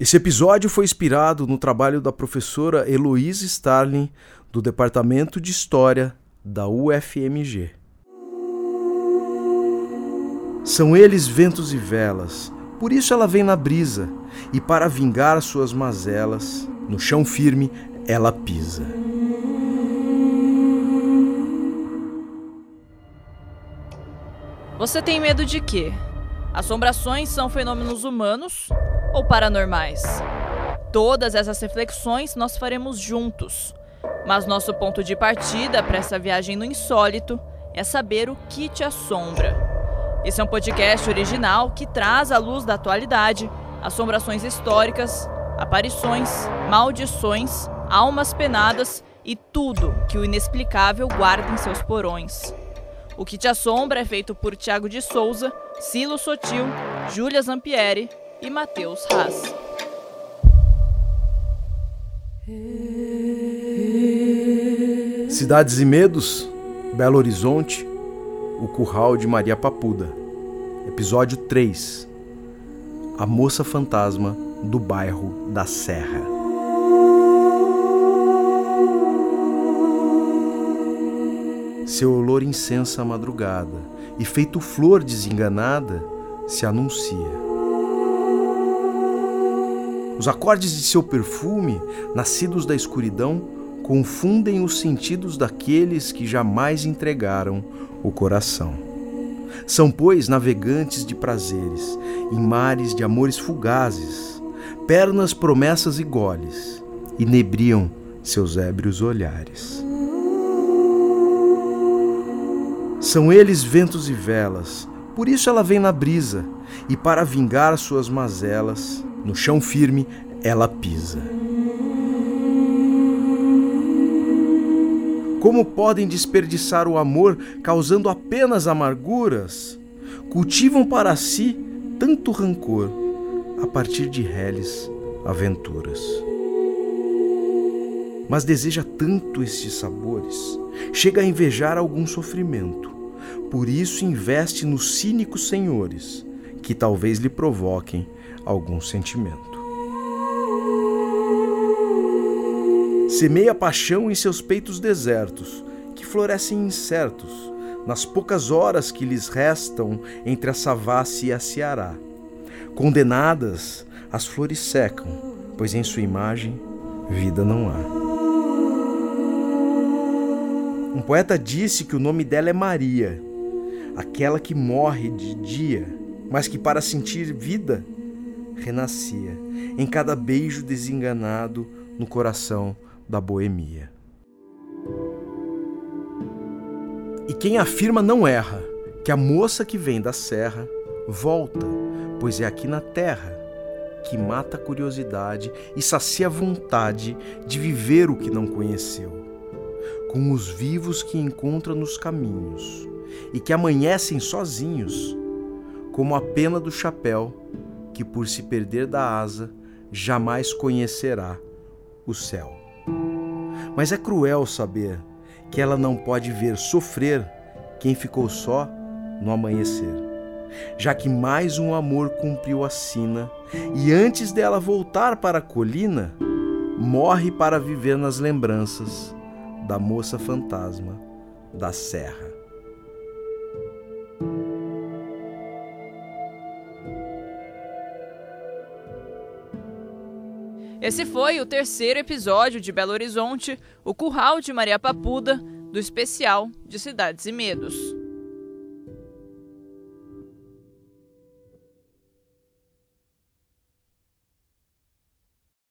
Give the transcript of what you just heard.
Esse episódio foi inspirado no trabalho da professora Heloise Starling, do Departamento de História da UFMG. São eles ventos e velas, por isso ela vem na brisa, e para vingar suas mazelas, no chão firme ela pisa. Você tem medo de quê? Assombrações são fenômenos humanos ou paranormais? Todas essas reflexões nós faremos juntos. Mas nosso ponto de partida para essa viagem no insólito é saber o que te assombra. Esse é um podcast original que traz à luz da atualidade assombrações históricas, aparições, maldições, almas penadas e tudo que o inexplicável guarda em seus porões. O que te assombra é feito por Tiago de Souza Silo Sotil, Júlia Zampieri e Matheus Haas. Cidades e Medos, Belo Horizonte, O Curral de Maria Papuda. Episódio 3 A Moça Fantasma do Bairro da Serra. Seu olor incensa a madrugada e feito flor desenganada, se anuncia. Os acordes de seu perfume, nascidos da escuridão, confundem os sentidos daqueles que jamais entregaram o coração. São, pois, navegantes de prazeres, em mares de amores fugazes, pernas, promessas e goles, inebriam seus ébrios olhares. São eles ventos e velas, por isso ela vem na brisa, e para vingar suas mazelas, no chão firme ela pisa. Como podem desperdiçar o amor causando apenas amarguras? Cultivam para si tanto rancor a partir de reles aventuras. Mas deseja tanto estes sabores, chega a invejar algum sofrimento por isso investe nos cínicos senhores, que talvez lhe provoquem algum sentimento. Semeia paixão em seus peitos desertos, que florescem incertos, nas poucas horas que lhes restam entre a Savassi e a Ceará. Condenadas, as flores secam, pois em sua imagem vida não há. Um poeta disse que o nome dela é Maria, aquela que morre de dia, mas que para sentir vida renascia em cada beijo desenganado no coração da boemia. E quem afirma não erra, que a moça que vem da serra volta, pois é aqui na terra que mata a curiosidade e sacia a vontade de viver o que não conheceu, com os vivos que encontra nos caminhos e que amanhecem sozinhos, como a pena do chapéu que, por se perder da asa, jamais conhecerá o céu. Mas é cruel saber que ela não pode ver sofrer quem ficou só no amanhecer, já que mais um amor cumpriu a sina e antes dela voltar para a colina, morre para viver nas lembranças da moça fantasma da serra. Esse foi o terceiro episódio de Belo Horizonte, o Curral de Maria Papuda, do especial de Cidades e Medos.